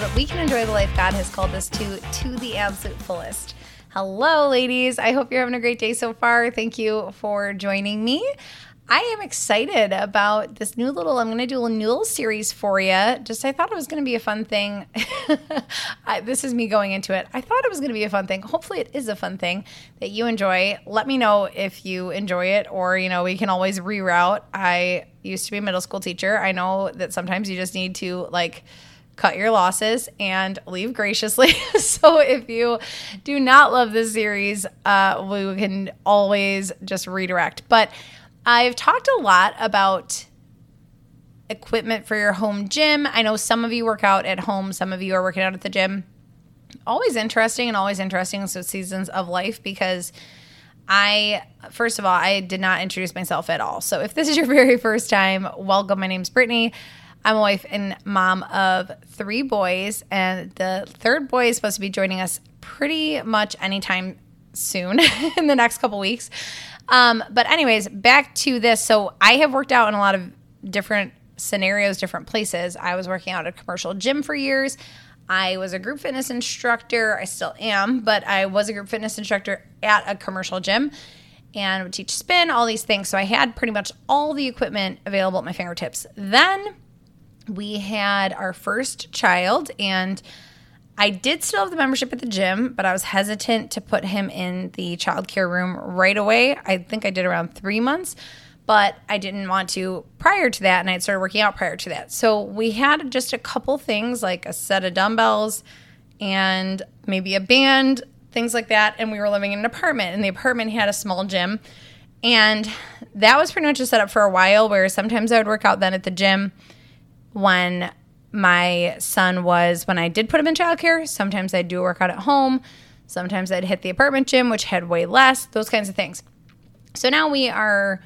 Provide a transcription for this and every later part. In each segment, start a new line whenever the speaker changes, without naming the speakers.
that we can enjoy the life God has called us to to the absolute fullest. Hello, ladies. I hope you're having a great day so far. Thank you for joining me. I am excited about this new little. I'm going to do a new little series for you. Just I thought it was going to be a fun thing. I, this is me going into it. I thought it was going to be a fun thing. Hopefully, it is a fun thing that you enjoy. Let me know if you enjoy it, or you know, we can always reroute. I used to be a middle school teacher. I know that sometimes you just need to like cut your losses and leave graciously. so if you do not love this series, uh, we can always just redirect. But I've talked a lot about equipment for your home gym. I know some of you work out at home, some of you are working out at the gym. Always interesting and always interesting so seasons of life because I first of all, I did not introduce myself at all. So if this is your very first time, welcome. My name's Brittany. I'm a wife and mom of three boys, and the third boy is supposed to be joining us pretty much anytime soon in the next couple weeks. Um, but anyways, back to this. So I have worked out in a lot of different scenarios, different places. I was working out at a commercial gym for years. I was a group fitness instructor. I still am, but I was a group fitness instructor at a commercial gym and would teach spin, all these things. So I had pretty much all the equipment available at my fingertips. Then we had our first child and I did still have the membership at the gym, but I was hesitant to put him in the childcare room right away. I think I did around three months, but I didn't want to prior to that, and I had started working out prior to that. So we had just a couple things like a set of dumbbells and maybe a band, things like that. And we were living in an apartment, and the apartment had a small gym. And that was pretty much a setup for a while where sometimes I would work out then at the gym when my son was when I did put him in childcare. Sometimes I'd do a workout at home. Sometimes I'd hit the apartment gym, which had way less, those kinds of things. So now we are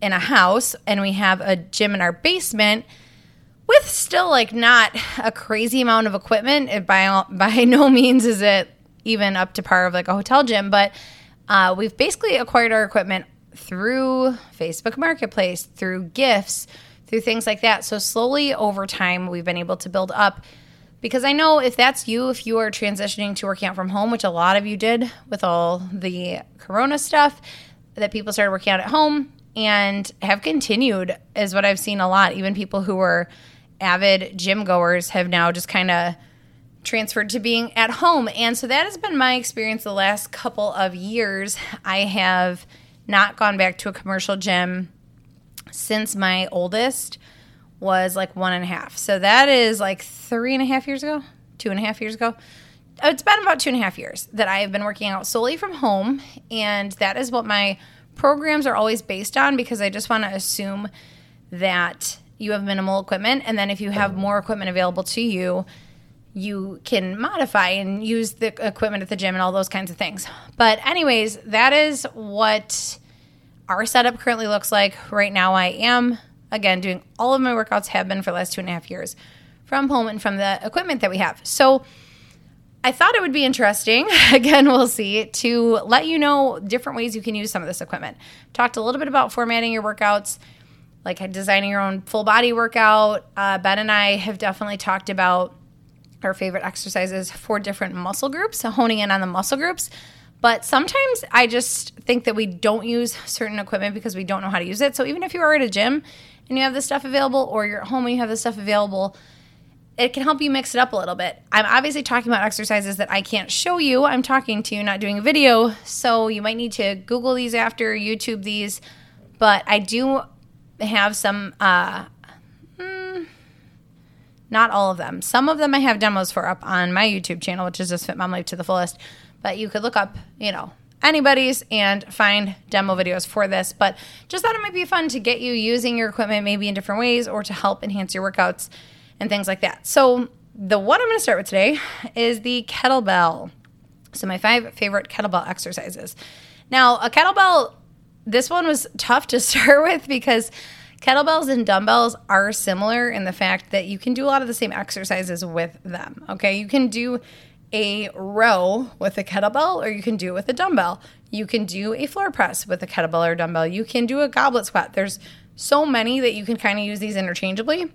in a house and we have a gym in our basement with still like not a crazy amount of equipment. It by by no means is it even up to par of like a hotel gym, but uh, we've basically acquired our equipment through Facebook Marketplace, through gifts, through things like that. So slowly over time, we've been able to build up. Because I know if that's you, if you are transitioning to working out from home, which a lot of you did with all the corona stuff, that people started working out at home and have continued, is what I've seen a lot. Even people who were avid gym goers have now just kind of transferred to being at home. And so that has been my experience the last couple of years. I have not gone back to a commercial gym since my oldest was like one and a half. So that is like three and a half years ago, two and a half years ago. Uh, it's been about two and a half years that I have been working out solely from home. And that is what my programs are always based on because I just want to assume that you have minimal equipment. And then if you have more equipment available to you, you can modify and use the equipment at the gym and all those kinds of things. But, anyways, that is what our setup currently looks like. Right now, I am, again, doing all of my workouts have been for the last two and a half years from home and from the equipment that we have. So, I thought it would be interesting, again, we'll see, to let you know different ways you can use some of this equipment. Talked a little bit about formatting your workouts, like designing your own full body workout. Uh, ben and I have definitely talked about our favorite exercises for different muscle groups, so honing in on the muscle groups. But sometimes I just think that we don't use certain equipment because we don't know how to use it. So even if you are at a gym and you have this stuff available, or you're at home and you have this stuff available, it can help you mix it up a little bit. I'm obviously talking about exercises that I can't show you. I'm talking to you, not doing a video. So you might need to Google these after, YouTube these. But I do have some, uh, hmm, not all of them. Some of them I have demos for up on my YouTube channel, which is just Fit Mom Life to the fullest. But you could look up, you know, anybody's and find demo videos for this. But just thought it might be fun to get you using your equipment maybe in different ways or to help enhance your workouts and things like that. So, the one I'm going to start with today is the kettlebell. So, my five favorite kettlebell exercises. Now, a kettlebell, this one was tough to start with because kettlebells and dumbbells are similar in the fact that you can do a lot of the same exercises with them. Okay, you can do a row with a kettlebell or you can do it with a dumbbell. You can do a floor press with a kettlebell or dumbbell. You can do a goblet squat. There's so many that you can kind of use these interchangeably.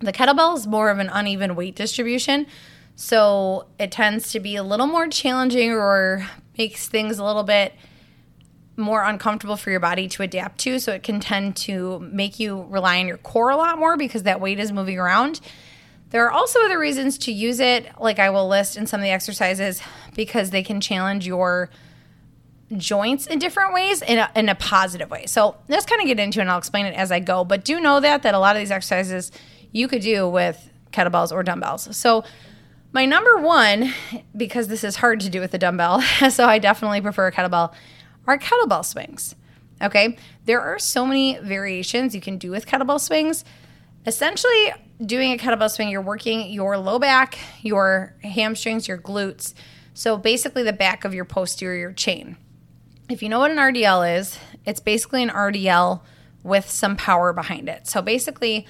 The kettlebell is more of an uneven weight distribution. So it tends to be a little more challenging or makes things a little bit more uncomfortable for your body to adapt to. So it can tend to make you rely on your core a lot more because that weight is moving around. There are also other reasons to use it, like I will list in some of the exercises, because they can challenge your joints in different ways in a, in a positive way. So let's kind of get into it and I'll explain it as I go. But do know that that a lot of these exercises you could do with kettlebells or dumbbells. So my number one, because this is hard to do with a dumbbell, so I definitely prefer a kettlebell, are kettlebell swings. Okay, there are so many variations you can do with kettlebell swings. Essentially, doing a kettlebell swing, you're working your low back, your hamstrings, your glutes. So basically, the back of your posterior chain. If you know what an RDL is, it's basically an RDL with some power behind it. So basically,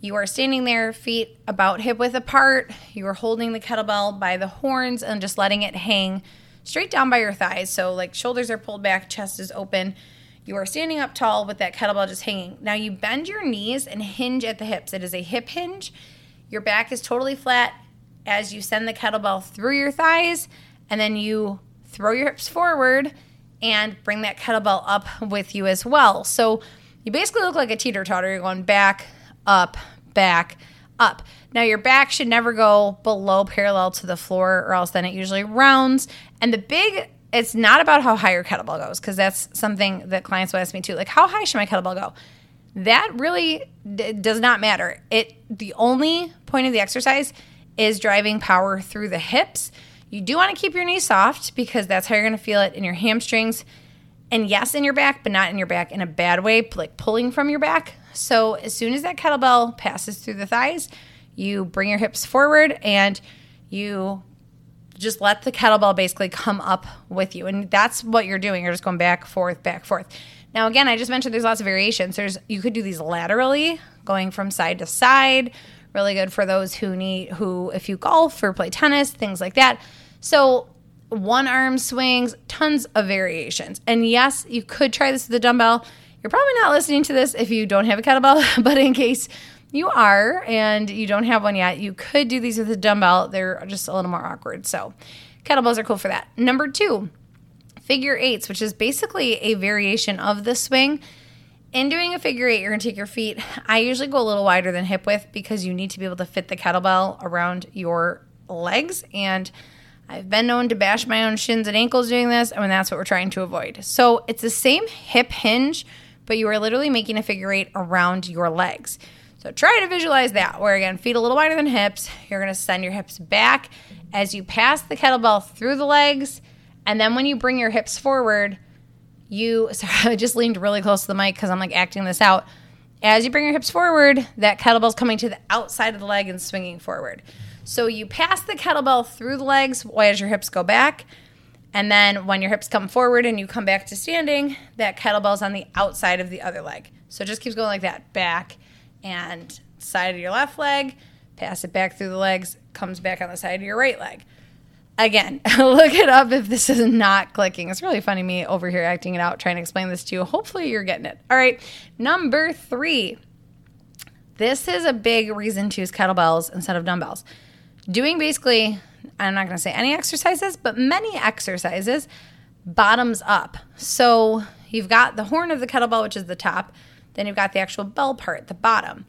you are standing there, feet about hip width apart. You are holding the kettlebell by the horns and just letting it hang straight down by your thighs. So, like, shoulders are pulled back, chest is open. You are standing up tall with that kettlebell just hanging. Now, you bend your knees and hinge at the hips. It is a hip hinge. Your back is totally flat as you send the kettlebell through your thighs, and then you throw your hips forward and bring that kettlebell up with you as well. So, you basically look like a teeter totter. You're going back, up, back, up. Now, your back should never go below parallel to the floor, or else then it usually rounds. And the big, it's not about how high your kettlebell goes, because that's something that clients will ask me too. Like, how high should my kettlebell go? That really d- does not matter. It the only point of the exercise is driving power through the hips. You do want to keep your knees soft because that's how you're going to feel it in your hamstrings and yes, in your back, but not in your back in a bad way, like pulling from your back. So as soon as that kettlebell passes through the thighs, you bring your hips forward and you just let the kettlebell basically come up with you. And that's what you're doing. You're just going back, forth, back, forth. Now, again, I just mentioned there's lots of variations. There's you could do these laterally, going from side to side. Really good for those who need who if you golf or play tennis, things like that. So one arm swings, tons of variations. And yes, you could try this with a dumbbell. You're probably not listening to this if you don't have a kettlebell, but in case you are and you don't have one yet, you could do these with a dumbbell. They're just a little more awkward. So, kettlebells are cool for that. Number two, figure eights, which is basically a variation of the swing. In doing a figure eight, you're gonna take your feet. I usually go a little wider than hip width because you need to be able to fit the kettlebell around your legs and I've been known to bash my own shins and ankles doing this, and that's what we're trying to avoid. So it's the same hip hinge, but you are literally making a figure eight around your legs. So try to visualize that, where again, feet a little wider than hips. You're gonna send your hips back as you pass the kettlebell through the legs, and then when you bring your hips forward, you sorry, I just leaned really close to the mic because I'm like acting this out. As you bring your hips forward, that kettlebell's coming to the outside of the leg and swinging forward. So you pass the kettlebell through the legs as your hips go back. And then when your hips come forward and you come back to standing, that kettlebell's on the outside of the other leg. So it just keeps going like that back and side of your left leg, pass it back through the legs, comes back on the side of your right leg. Again, look it up if this is not clicking. It's really funny me over here acting it out, trying to explain this to you. Hopefully, you're getting it. All right, number three. This is a big reason to use kettlebells instead of dumbbells doing basically, I'm not going to say any exercises, but many exercises bottoms up. So you've got the horn of the kettlebell, which is the top, then you've got the actual bell part, at the bottom.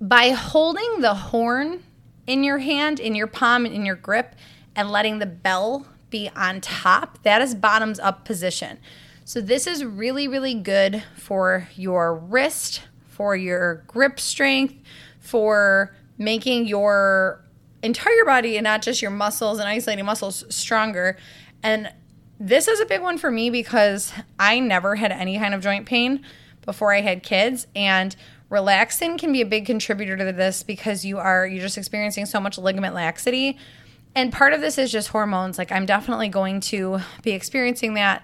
By holding the horn in your hand, in your palm, and in your grip, and letting the bell be on top, that is bottoms up position. So this is really, really good for your wrist, for your grip strength, for making your entire body and not just your muscles and isolating muscles stronger. And this is a big one for me because I never had any kind of joint pain before I had kids and relaxin can be a big contributor to this because you are you're just experiencing so much ligament laxity. And part of this is just hormones. Like I'm definitely going to be experiencing that.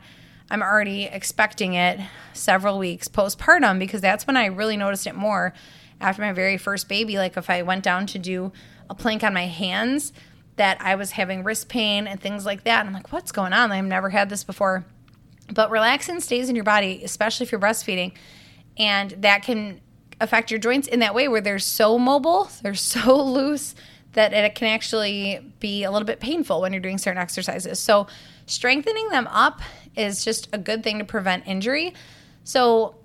I'm already expecting it several weeks postpartum because that's when I really noticed it more after my very first baby, like if I went down to do a plank on my hands, that I was having wrist pain and things like that. And I'm like, what's going on? I've never had this before. But relaxin stays in your body, especially if you're breastfeeding, and that can affect your joints in that way where they're so mobile, they're so loose that it can actually be a little bit painful when you're doing certain exercises. So, strengthening them up is just a good thing to prevent injury. So,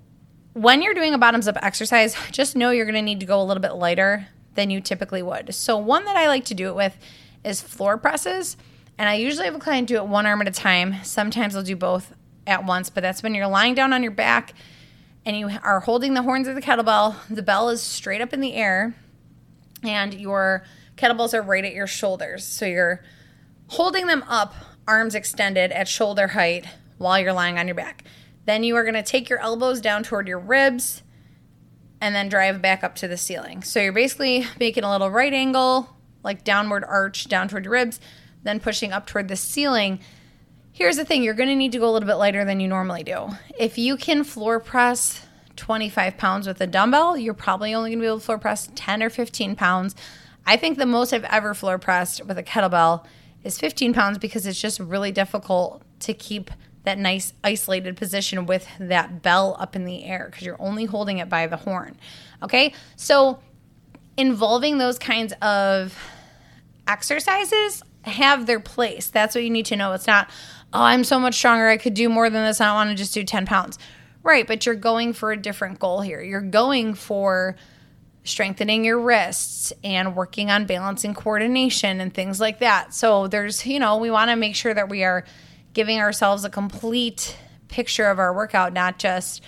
when you're doing a bottoms up exercise, just know you're going to need to go a little bit lighter than you typically would. So, one that I like to do it with is floor presses. And I usually have a client do it one arm at a time. Sometimes I'll do both at once, but that's when you're lying down on your back and you are holding the horns of the kettlebell. The bell is straight up in the air, and your kettlebells are right at your shoulders. So you're holding them up, arms extended at shoulder height while you're lying on your back. Then you are going to take your elbows down toward your ribs and then drive back up to the ceiling. So you're basically making a little right angle, like downward arch down toward your ribs, then pushing up toward the ceiling. Here's the thing you're going to need to go a little bit lighter than you normally do. If you can floor press 25 pounds with a dumbbell, you're probably only going to be able to floor press 10 or 15 pounds. I think the most I've ever floor pressed with a kettlebell is 15 pounds because it's just really difficult to keep that nice isolated position with that bell up in the air because you're only holding it by the horn. Okay, so involving those kinds of exercises have their place. That's what you need to know. It's not, oh, I'm so much stronger. I could do more than this. I don't want to just do 10 pounds. Right, but you're going for a different goal here. You're going for strengthening your wrists and working on balancing coordination and things like that. So there's, you know, we want to make sure that we are giving ourselves a complete picture of our workout, not just,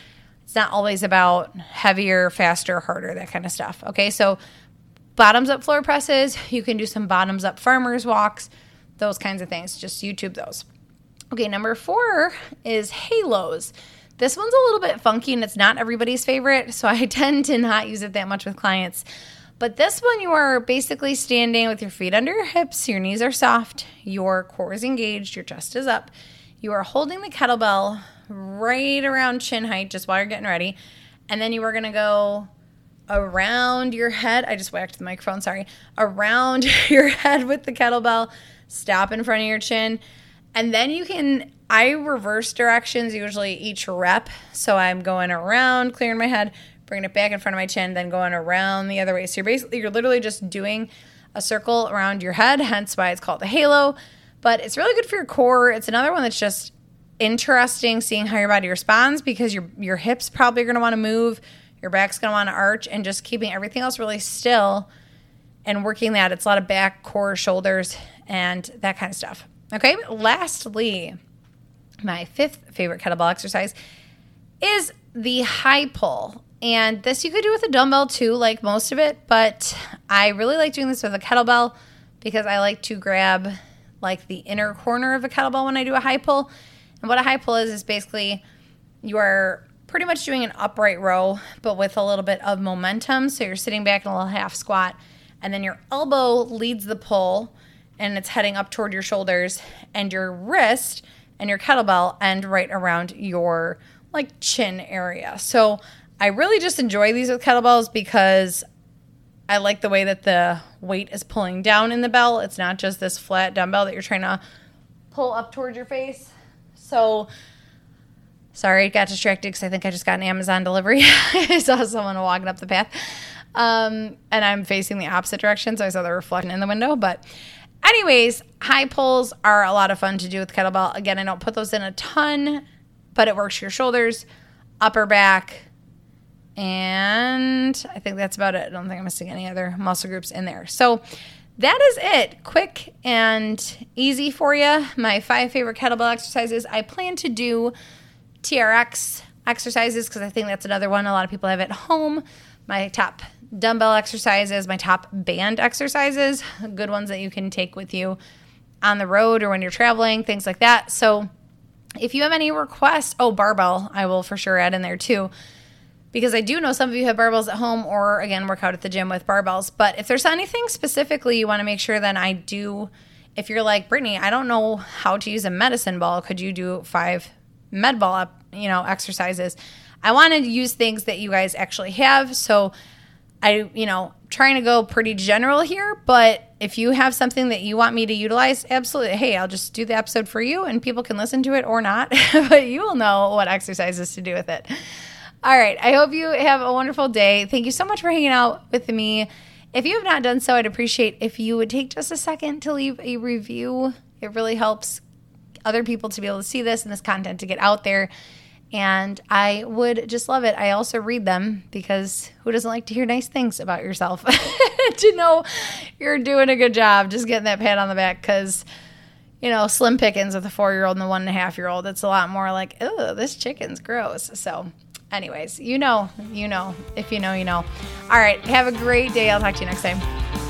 it's not always about heavier, faster, harder, that kind of stuff. Okay, so bottoms up floor presses, you can do some bottoms up farmers walks, those kinds of things. Just YouTube those. Okay, number four is halos. This one's a little bit funky and it's not everybody's favorite, so I tend to not use it that much with clients. But this one, you are basically standing with your feet under your hips, your knees are soft, your core is engaged, your chest is up. You are holding the kettlebell right around chin height just while you're getting ready. And then you are gonna go around your head. I just whacked the microphone, sorry. Around your head with the kettlebell, stop in front of your chin. And then you can, I reverse directions usually each rep. So I'm going around, clearing my head, bringing it back in front of my chin, then going around the other way. So you're basically, you're literally just doing a circle around your head, hence why it's called the halo. But it's really good for your core. It's another one that's just interesting seeing how your body responds because your your hips probably are going to want to move, your back's going to want to arch and just keeping everything else really still and working that. It's a lot of back, core, shoulders and that kind of stuff. Okay? Lastly, my fifth favorite kettlebell exercise is the high pull. And this you could do with a dumbbell too, like most of it, but I really like doing this with a kettlebell because I like to grab like the inner corner of a kettlebell when I do a high pull. And what a high pull is is basically you are pretty much doing an upright row, but with a little bit of momentum. So you're sitting back in a little half squat, and then your elbow leads the pull and it's heading up toward your shoulders, and your wrist and your kettlebell end right around your like chin area. So I really just enjoy these with kettlebells because I like the way that the weight is pulling down in the bell. It's not just this flat dumbbell that you're trying to pull up towards your face. So, sorry, got distracted because I think I just got an Amazon delivery. I saw someone walking up the path. Um, and I'm facing the opposite direction, so I saw the reflection in the window. But, anyways, high pulls are a lot of fun to do with kettlebell. Again, I don't put those in a ton, but it works your shoulders, upper back, and I think that's about it. I don't think I'm missing any other muscle groups in there. So that is it. Quick and easy for you. My five favorite kettlebell exercises. I plan to do TRX exercises because I think that's another one a lot of people have at home. My top dumbbell exercises, my top band exercises, good ones that you can take with you on the road or when you're traveling, things like that. So if you have any requests, oh, barbell, I will for sure add in there too because I do know some of you have barbells at home or again work out at the gym with barbells. But if there's anything specifically you want to make sure, then I do. If you're like Brittany, I don't know how to use a medicine ball. Could you do five med ball up, you know, exercises? I want to use things that you guys actually have. So I, you know, trying to go pretty general here, but if you have something that you want me to utilize, absolutely. Hey, I'll just do the episode for you and people can listen to it or not, but you will know what exercises to do with it. All right. I hope you have a wonderful day. Thank you so much for hanging out with me. If you have not done so, I'd appreciate if you would take just a second to leave a review. It really helps other people to be able to see this and this content to get out there. And I would just love it. I also read them because who doesn't like to hear nice things about yourself? to know you're doing a good job, just getting that pat on the back because, you know, slim pickings with a four year old and a one and a half year old, it's a lot more like, oh, this chicken's gross. So, anyways, you know, you know. If you know, you know. All right. Have a great day. I'll talk to you next time.